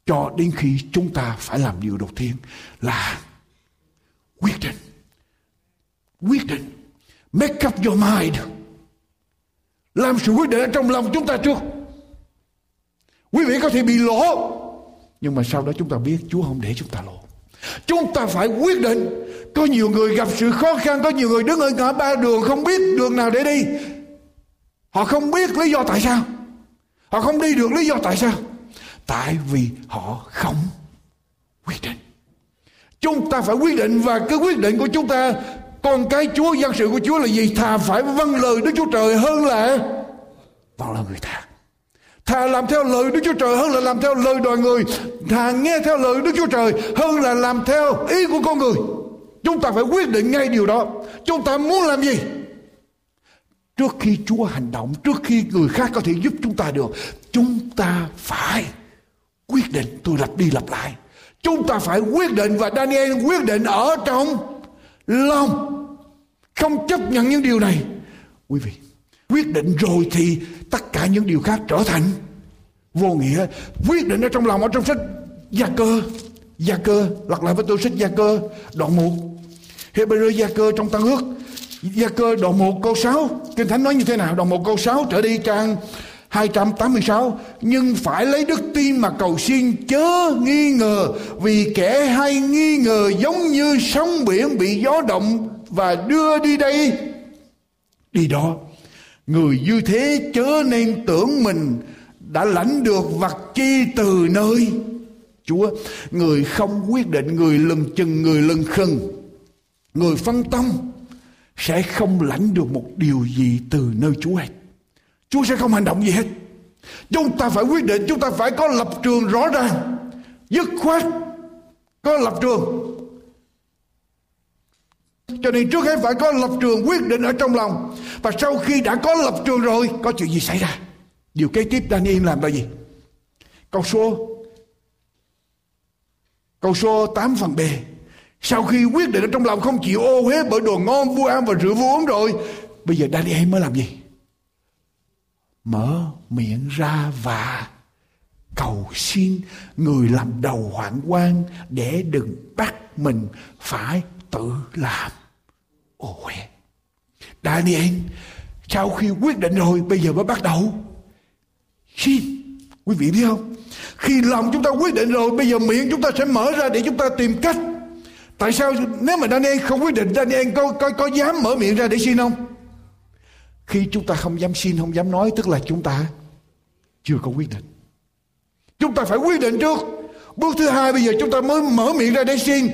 cho đến khi chúng ta phải làm điều đầu tiên là quyết định. Quyết định. Make up your mind. Làm sự quyết định ở trong lòng chúng ta trước. Quý vị có thể bị lỗ. Nhưng mà sau đó chúng ta biết chúa không để chúng ta lỗ. Chúng ta phải quyết định. Có nhiều người gặp sự khó khăn, có nhiều người đứng ở ngã ba đường không biết đường nào để đi. Họ không biết lý do tại sao. Họ không đi được lý do tại sao tại vì họ không quyết định. Chúng ta phải quyết định và cái quyết định của chúng ta con cái chúa, dân sự của chúa là gì? Thà phải vâng lời đức chúa trời hơn là vâng lời người ta. Thà làm theo lời đức chúa trời hơn là làm theo lời đòi người. Thà nghe theo lời đức chúa trời hơn là làm theo ý của con người. Chúng ta phải quyết định ngay điều đó. Chúng ta muốn làm gì? Trước khi chúa hành động, trước khi người khác có thể giúp chúng ta được, chúng ta phải quyết định tôi lặp đi lặp lại. Chúng ta phải quyết định và Daniel quyết định ở trong lòng, không chấp nhận những điều này. Quý vị, quyết định rồi thì tất cả những điều khác trở thành vô nghĩa. Quyết định ở trong lòng, ở trong sách gia cơ gia cơ, lặp lại với tôi sách gia cơ, đoạn 1 Hebrew gia cơ trong tăng ước. Gia cơ đoạn 1 câu 6 Kinh Thánh nói như thế nào? Đoạn 1 câu 6 trở đi, trang 286 Nhưng phải lấy đức tin mà cầu xin chớ nghi ngờ, Vì kẻ hay nghi ngờ giống như sóng biển bị gió động Và đưa đi đây. Đi đó, Người như thế chớ nên tưởng mình đã lãnh được vật chi từ nơi. Chúa, Người không quyết định Người lừng chừng, Người lừng khừng, Người phân tâm Sẽ không lãnh được một điều gì từ nơi Chúa hết. Chúa sẽ không hành động gì hết. Chúng ta phải quyết định, chúng ta phải có lập trường rõ ràng, dứt khoát, có lập trường. Cho nên trước hết phải có lập trường quyết định ở trong lòng. Và sau khi đã có lập trường rồi, có chuyện gì xảy ra? Điều kế tiếp Daniel làm là gì? Câu số Câu số 8 phần B Sau khi quyết định ở trong lòng không chịu ô uế bởi đồ ngon vua ăn và rượu vua uống rồi Bây giờ Daniel mới làm gì? Mở miệng ra và cầu xin người làm đầu hoạn quan để đừng bắt mình phải tự làm. Ôi, Daniel sau khi quyết định rồi bây giờ mới bắt đầu. Xin quý vị biết không? Khi lòng chúng ta quyết định rồi bây giờ miệng chúng ta sẽ mở ra để chúng ta tìm cách. Tại sao nếu mà Daniel không quyết định Daniel có có có dám mở miệng ra để xin không? Khi chúng ta không dám xin, không dám nói tức là chúng ta chưa có quyết định. Chúng ta phải quyết định trước. Bước thứ hai bây giờ chúng ta mới mở miệng ra để xin.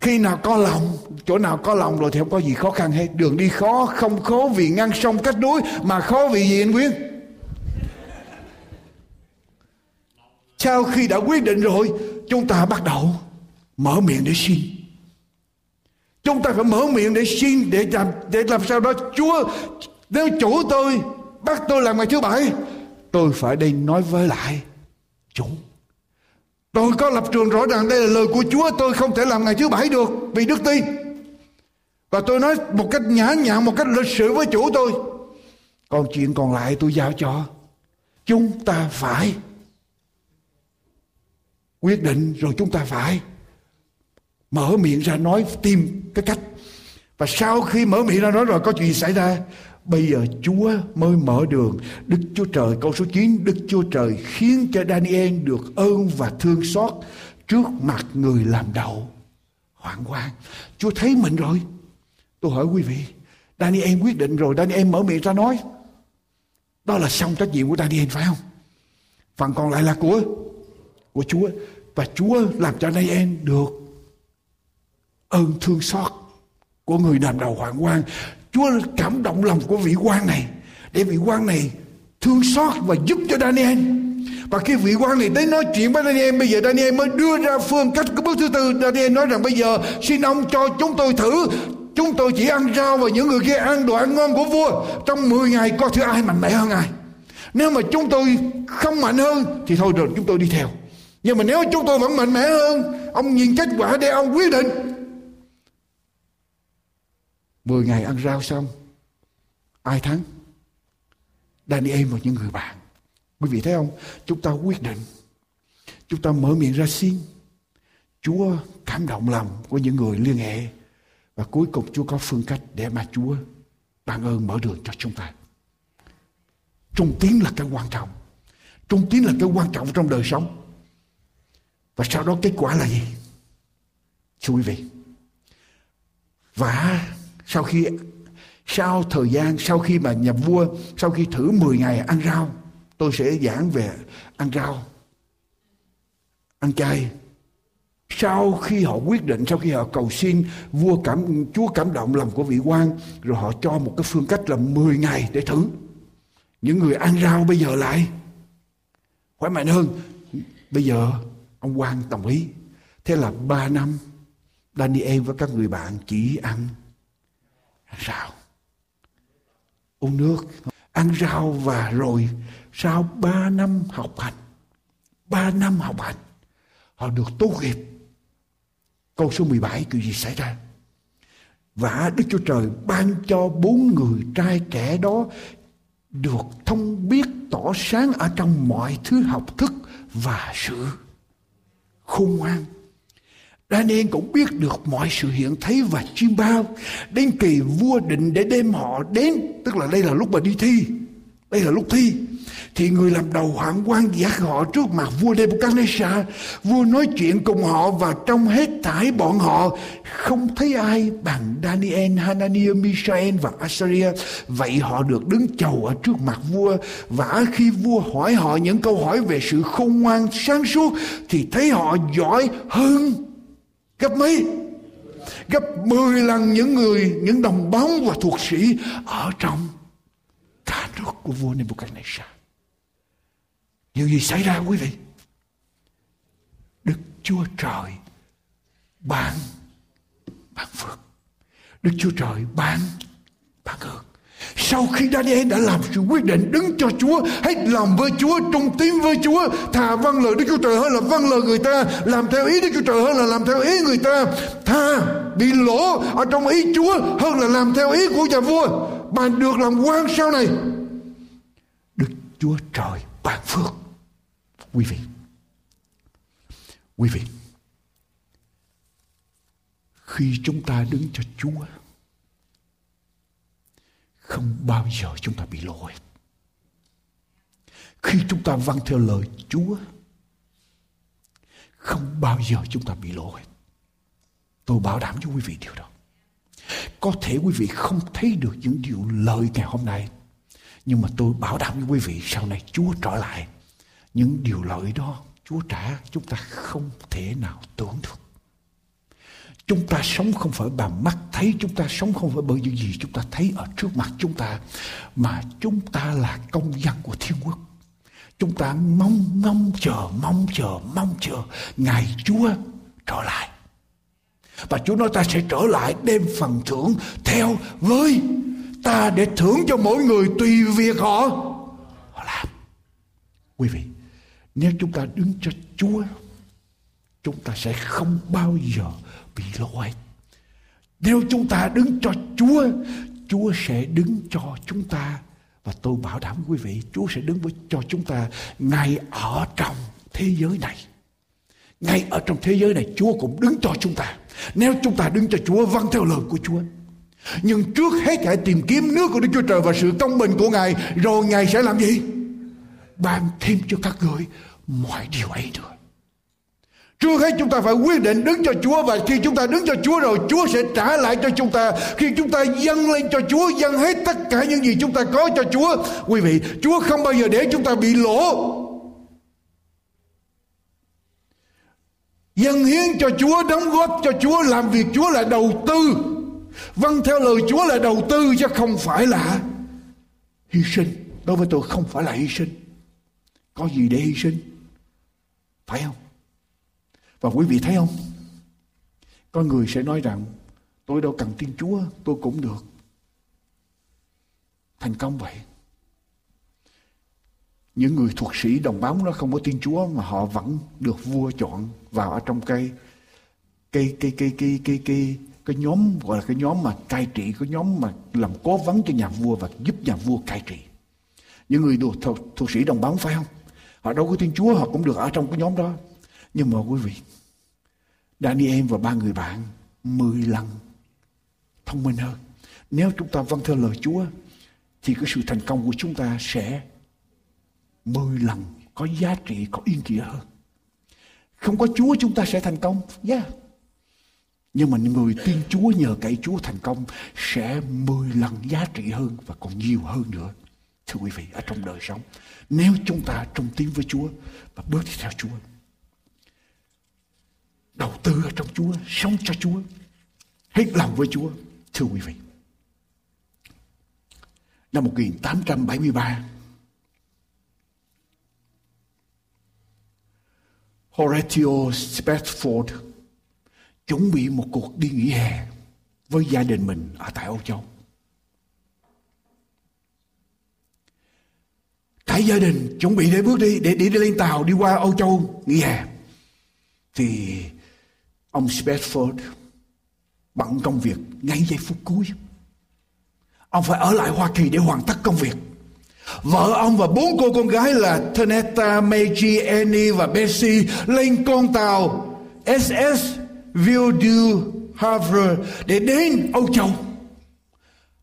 Khi nào có lòng, chỗ nào có lòng rồi thì không có gì khó khăn hết. Đường đi khó, không khó vì ngăn sông cách núi, mà khó vì gì anh Quyến? Sau khi đã quyết định rồi, chúng ta bắt đầu mở miệng để xin. Chúng ta phải mở miệng để xin, để làm, để làm sao đó Chúa nếu chủ tôi bắt tôi làm ngày thứ bảy, Tôi phải đi nói với lại chủ. Tôi có lập trường rõ ràng đây là lời của Chúa, Tôi không thể làm ngày thứ bảy được Vì đức tin. Và tôi nói một cách nhã nhặn, Một cách lịch sự với chủ tôi, Còn chuyện còn lại tôi giao cho Chúng ta phải Quyết định, rồi chúng ta phải Mở miệng ra nói, tìm cái cách. Và sau khi mở miệng ra nói, rồi Có chuyện gì xảy ra Bây giờ Chúa mới mở đường. Đức Chúa Trời câu số 9, Đức Chúa Trời khiến cho Daniel được ơn và thương xót trước mặt người làm đầu. Hoảng quan. Chúa thấy mình rồi. Tôi hỏi quý vị, Daniel quyết định rồi, Daniel mở miệng ra nói. Đó là xong trách nhiệm của Daniel phải không? Phần còn lại là của của Chúa. Và Chúa làm cho Daniel được ơn thương xót của người làm đầu hoạn quan Chúa cảm động lòng của vị quan này, để vị quan này thương xót và giúp cho Daniel. Và khi vị quan này tới nói chuyện với Daniel, Bây giờ Daniel mới đưa ra phương cách của bước thứ tư. Daniel nói rằng bây giờ, xin ông cho chúng tôi thử. Chúng tôi chỉ ăn rau và những người kia ăn đồ ăn ngon của vua. Trong 10 ngày coi thử ai mạnh mẽ hơn ai? Nếu mà chúng tôi không mạnh hơn, Thì thôi rồi, chúng tôi đi theo. Nhưng mà nếu chúng tôi vẫn mạnh mẽ hơn, Ông nhìn kết quả để ông quyết định. 10 ngày ăn rau xong, ai thắng? Daniel và những người bạn. Quý vị thấy không? Chúng ta quyết định. Chúng ta mở miệng ra xin. Chúa cảm động lòng của những người liên hệ. Và cuối cùng Chúa có phương cách để mà Chúa ban ơn mở đường cho chúng ta. Trung tín là cái quan trọng. Trung tín là cái quan trọng trong đời sống. Và sau đó kết quả là gì? Thưa quý vị và sau khi, sau thời gian, sau khi mà nhà vua, sau khi thử 10 ngày ăn rau, tôi sẽ giảng về ăn rau, ăn chay. Sau khi họ quyết định, sau khi họ cầu xin, vua cảm, chúa cảm động lòng của vị quan, rồi họ cho một cái phương cách là 10 ngày để thử. Những người ăn rau bây giờ lại, khỏe mạnh hơn. Bây giờ, ông quan đồng ý. Thế là ba năm, Daniel và các người bạn chỉ ăn rau. Uống nước. Ăn rau và rồi sau ba năm học hành, ba năm học hành, họ được tốt nghiệp. Câu số 17 chuyện gì xảy ra? Và Đức Chúa Trời ban cho bốn người trai trẻ đó được thông biết tỏ sáng ở trong mọi thứ học thức và sự khôn ngoan. Daniel cũng biết được mọi sự hiện thấy và chiêm bao. Đến kỳ vua định để đem họ đến, tức là đây là lúc mà đi thi. Đây là lúc thi. Thì người làm đầu hoạn quan giác họ trước mặt vua Nebuchadnezzar. Vua nói chuyện cùng họ và trong hết thải bọn họ không thấy ai bằng Daniel, Hananiah, Mishael và Azariah. Vậy họ được đứng chầu ở trước mặt vua. Và khi vua hỏi họ những câu hỏi về sự khôn ngoan sáng suốt thì thấy họ giỏi hơn Gấp mấy? Gấp 10 lần những người, những đồng bóng và thuộc sĩ ở trong cả nước của vua Nebuchadnezzar. Điều gì xảy ra quý vị? Đức Chúa Trời ban ban phước. Đức Chúa Trời ban ban ơn. Sau khi Daniel đã làm sự quyết định đứng cho Chúa, hết lòng với Chúa, trung tín với Chúa, thà vâng lời Đức Chúa Trời hơn là vâng lời người ta, làm theo ý Đức Chúa Trời hơn là làm theo ý người ta, thà bị lỗ ở trong ý Chúa hơn là làm theo ý của nhà vua, mà được làm quan sau này. Đức Chúa Trời ban phước. Quý vị, quý vị, khi chúng ta đứng cho Chúa, không bao giờ chúng ta bị lỗi. Khi chúng ta vâng theo lời Chúa, không bao giờ chúng ta bị lỗi. Tôi bảo đảm cho quý vị điều đó. Có thể quý vị không thấy được những điều lời ngày hôm nay, nhưng mà tôi bảo đảm với quý vị, sau này Chúa trở lại, những điều lợi đó Chúa trả, chúng ta không thể nào tưởng được. Chúng ta sống không phải bằng mắt thấy, chúng ta sống không phải bởi những gì chúng ta thấy ở trước mặt chúng ta, mà chúng ta là công dân của thiên quốc. Chúng ta mong mong chờ, mong chờ, mong chờ ngày Chúa trở lại. Và Chúa nói ta sẽ trở lại đem phần thưởng theo với ta để thưởng cho mỗi người tùy việc họ họ làm. Quý vị, nếu chúng ta đứng cho Chúa chúng ta sẽ không bao giờ bị lỗi. Nếu chúng ta đứng cho Chúa Chúa sẽ đứng cho chúng ta. Và tôi bảo đảm quý vị, Chúa sẽ đứng với cho chúng ta ngay ở trong thế giới này. Ngay ở trong thế giới này, Chúa cũng đứng cho chúng ta. Nếu chúng ta đứng cho Chúa vâng theo lời của Chúa. Nhưng trước hết hãy tìm kiếm nước của Đức Chúa Trời và sự công bình của Ngài, rồi Ngài sẽ làm gì? Ban thêm cho các người mọi điều ấy nữa Trước hết chúng ta phải quyết định đứng cho Chúa và khi chúng ta đứng cho Chúa rồi Chúa sẽ trả lại cho chúng ta. Khi chúng ta dâng lên cho Chúa, dâng hết tất cả những gì chúng ta có cho Chúa. Quý vị, Chúa không bao giờ để chúng ta bị lỗ. Dâng hiến cho Chúa, đóng góp cho Chúa, làm việc Chúa là đầu tư. Vâng theo lời Chúa là đầu tư chứ không phải là hy sinh. Đối với tôi không phải là hy sinh. Có gì để hy sinh? Phải không? Và quý vị thấy không? Có người sẽ nói rằng tôi đâu cần Thiên Chúa, tôi cũng được. Thành công vậy. Những người thuộc sĩ đồng bóng nó không có Thiên Chúa mà họ vẫn được vua chọn vào ở trong cây cây cây cây cây cây cây cái nhóm gọi là cái nhóm mà cai trị cái nhóm mà làm cố vấn cho nhà vua và giúp nhà vua cai trị những người thuộc, thuộc, thuộc sĩ đồng bóng phải không họ đâu có thiên chúa họ cũng được ở trong cái nhóm đó nhưng mà quý vị Daniel và ba người bạn mười lần thông minh hơn. Nếu chúng ta vâng theo lời Chúa thì cái sự thành công của chúng ta sẽ mười lần có giá trị, có ý nghĩa hơn. Không có Chúa chúng ta sẽ thành công. Yeah. Nhưng mà người tin Chúa nhờ cậy Chúa thành công sẽ mười lần giá trị hơn và còn nhiều hơn nữa. Thưa quý vị, ở trong đời sống. Nếu chúng ta trung tín với Chúa và bước đi theo Chúa đầu tư ở trong Chúa, sống cho Chúa, hết lòng với Chúa. Thưa quý vị, năm 1873, Horatio Spafford chuẩn bị một cuộc đi nghỉ hè với gia đình mình ở tại Âu Châu. Cả gia đình chuẩn bị để bước đi để đi lên tàu đi qua Âu Châu nghỉ hè. Thì Ông Spafford bận công việc ngay giây phút cuối. Ông phải ở lại Hoa Kỳ để hoàn tất công việc. Vợ ông và bốn cô con gái là Tanetta, Meiji, Annie và Bessie lên con tàu SS Ville du Havre để đến Âu Châu.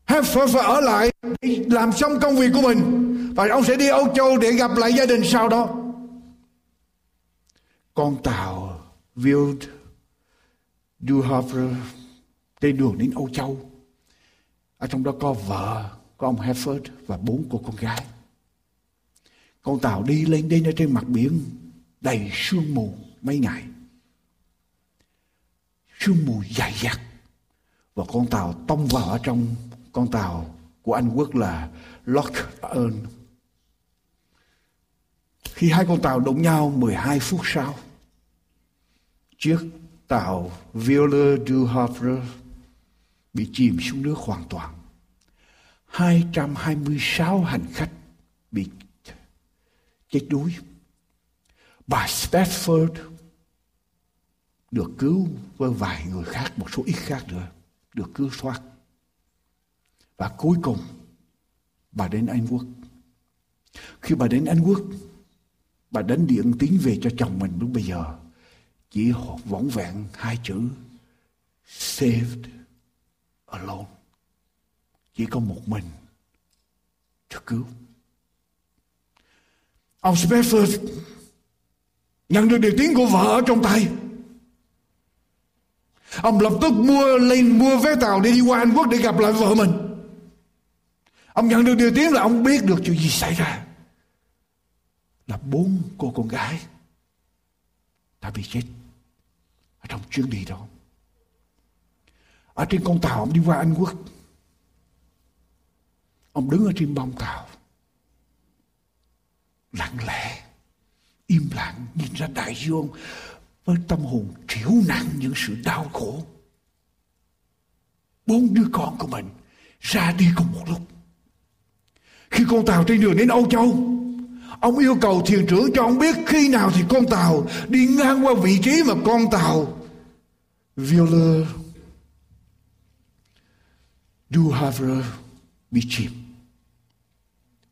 Havre phải ở lại để làm xong công việc của mình và ông sẽ đi Âu Châu để gặp lại gia đình sau đó. Con tàu Ville Du Havre trên đường đến Âu Châu. Ở trong đó có vợ, có ông Hefford và bốn cô con gái. Con tàu đi lên đến ở trên mặt biển đầy sương mù mấy ngày. Sương mù dày dặt. Và con tàu tông vào ở trong con tàu của Anh Quốc là Loch Earn. Khi hai con tàu đụng nhau 12 phút sau, chiếc tàu Ville du Havre bị chìm xuống nước hoàn toàn. 226 hành khách bị chết đuối. Bà Stafford được cứu với vài người khác, một số ít khác nữa, được cứu thoát. Và cuối cùng, bà đến Anh Quốc. Khi bà đến Anh Quốc, bà đánh điện tín về cho chồng mình lúc bây giờ chỉ vỏn vẹn hai chữ, saved alone. Chỉ có một mình được cứu. Ông Spafford nhận được điều tiếng của vợ ở trong tay. Ông lập tức mua lên mua vé tàu để đi qua Anh Quốc để gặp lại vợ mình. Ông nhận được điều tiếng là ông biết được chuyện gì xảy ra. Là bốn cô con gái đã bị chết ở trong chuyến đi đó. Ở trên con tàu ông đi qua Anh Quốc. Ông đứng ở trên bong tàu. Lặng lẽ, im lặng nhìn ra đại dương với tâm hồn chịu nặng những sự đau khổ. Bốn đứa con của mình ra đi cùng một lúc. Khi con tàu trên đường đến Âu Châu, Ông yêu cầu thuyền trưởng cho ông biết khi nào thì con tàu đi ngang qua vị trí mà con tàu Wheeler Du Havre bị chìm.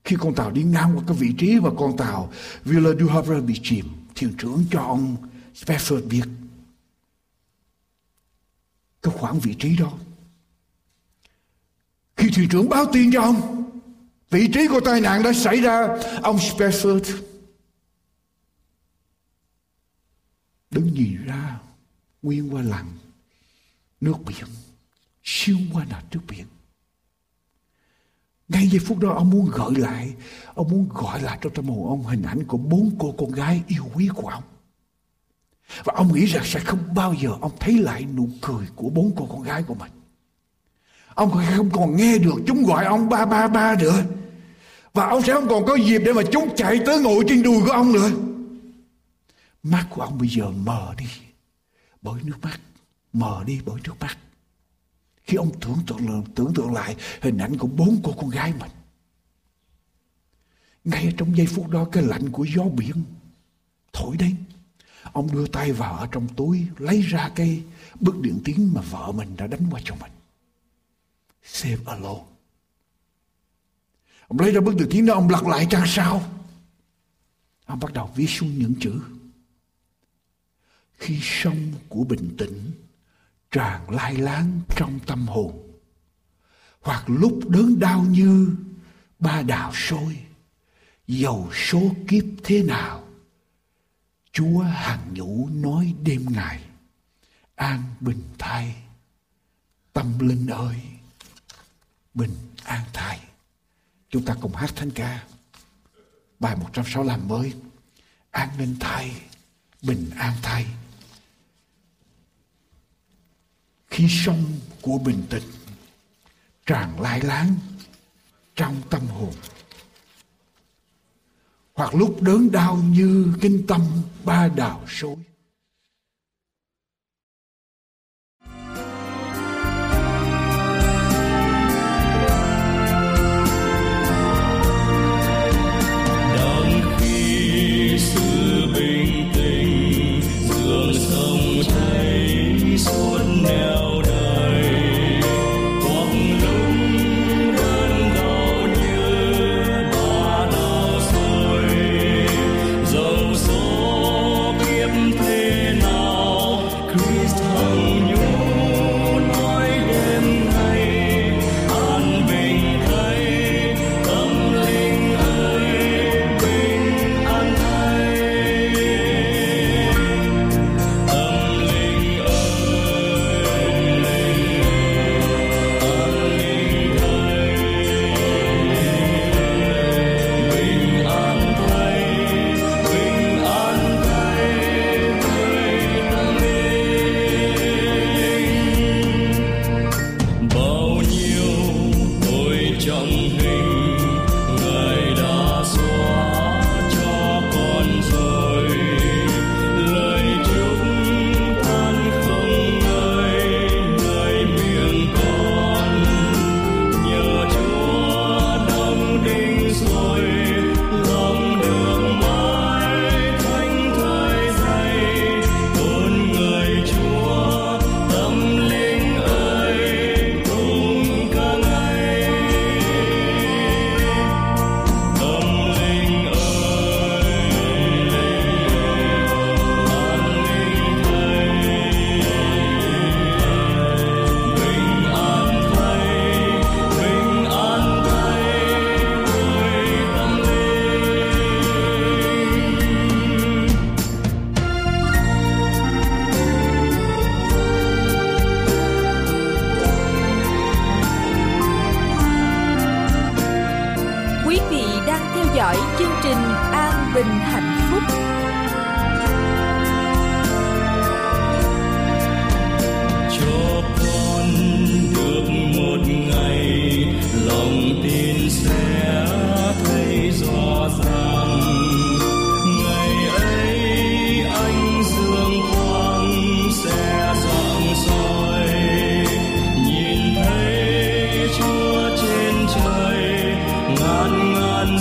Khi con tàu đi ngang qua cái vị trí mà con tàu Wheeler Du Havre bị chìm, thuyền trưởng cho ông Spafford biết cái khoảng vị trí đó. Khi thuyền trưởng báo tin cho ông, vị trí của tai nạn đã xảy ra, ông Spafford đứng nhìn ra nguyên qua lặng nước biển siêu qua nền trước biển. Ngay giây phút đó ông muốn gợi lại ông muốn gọi lại trong tâm hồn ông hình ảnh của bốn cô con gái yêu quý của ông. Và ông nghĩ rằng sẽ không bao giờ ông thấy lại nụ cười của bốn cô con gái của mình. Ông không còn nghe được chúng gọi ông ba ba ba nữa và ông sẽ không còn có dịp để mà chúng chạy tới ngồi trên đùi của ông nữa. Mắt của ông bây giờ mờ đi, bởi nước mắt. Mờ đi bởi nước mắt. Khi ông tưởng tượng tưởng tượng lại, hình ảnh của bốn cô con gái mình. Ngay trong giây phút đó, cái lạnh của gió biển thổi đến. Ông đưa tay vào ở trong túi, lấy ra cái bức điện tín mà vợ mình đã đánh qua cho mình. Save alone ông lấy ra bức từ tiếng đó, ông lật lại trang sau ông bắt đầu viết xuống những chữ. Khi sông của bình tĩnh tràn lai láng trong tâm hồn, hoặc lúc đớn đau như ba đào sôi, dầu số kiếp thế nào, chúa hàng nhũ nói đêm ngày, an bình thay, tâm linh ơi, bình an thay chúng ta cùng hát thánh ca. Bài 165 mới. An ninh thay, bình an thay. Khi sông của bình tĩnh tràn lai láng trong tâm hồn. Hoặc lúc đớn đau như kinh tâm ba đào sôi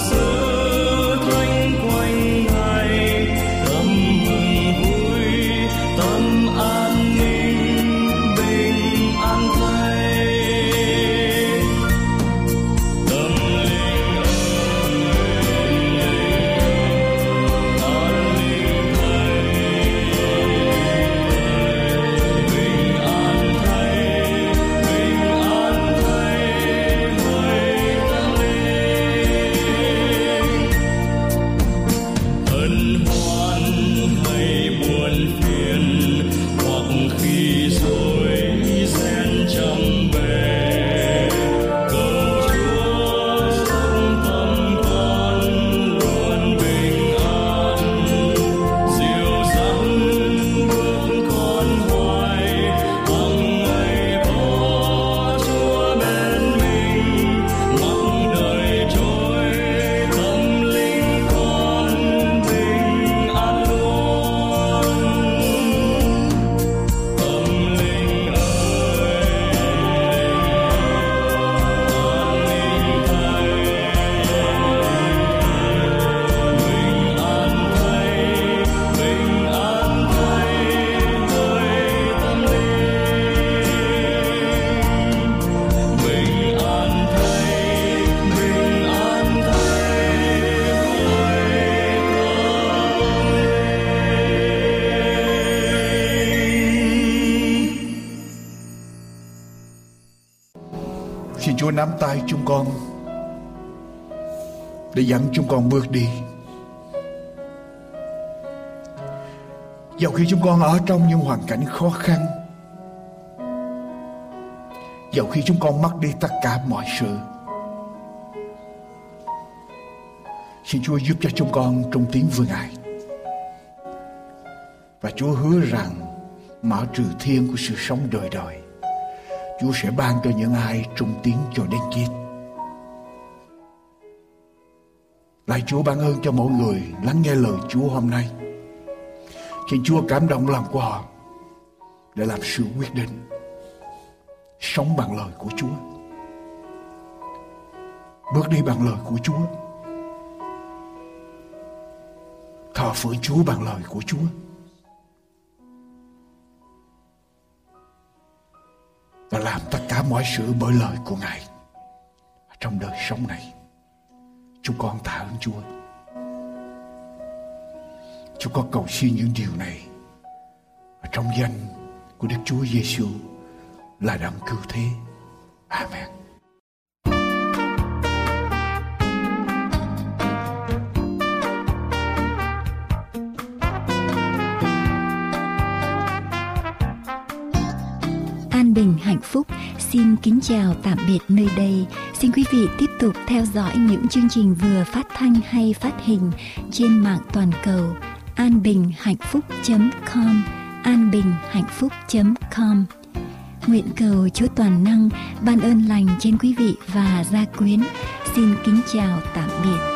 so để dẫn chúng con bước đi. Dẫu khi chúng con ở trong những hoàn cảnh khó khăn, dẫu khi chúng con mất đi tất cả mọi sự, xin Chúa giúp cho chúng con trong tiếng vương Ngài. Và Chúa hứa rằng mở trừ thiên của sự sống đời đời, Chúa sẽ ban cho những ai trung tiếng cho đến chết. Lạy Chúa ban ơn cho mỗi người lắng nghe lời Chúa hôm nay. khi Chúa cảm động lòng của họ để làm sự quyết định sống bằng lời của Chúa. Bước đi bằng lời của Chúa. Thờ phượng Chúa bằng lời của Chúa. Và làm tất cả mọi sự bởi lời của Ngài trong đời sống này. Chúng con tạ ơn Chúa. Chúng con cầu xin những điều này trong danh của Đức Chúa Giêsu là đấng cứu thế. Amen. Phúc. Xin kính chào tạm biệt nơi đây. Xin quý vị tiếp tục theo dõi những chương trình vừa phát thanh hay phát hình trên mạng toàn cầu. an bình hạnh phúc com, an bình hạnh phúc com. Nguyện cầu chúa toàn năng ban ơn lành trên quý vị và gia quyến. Xin kính chào tạm biệt.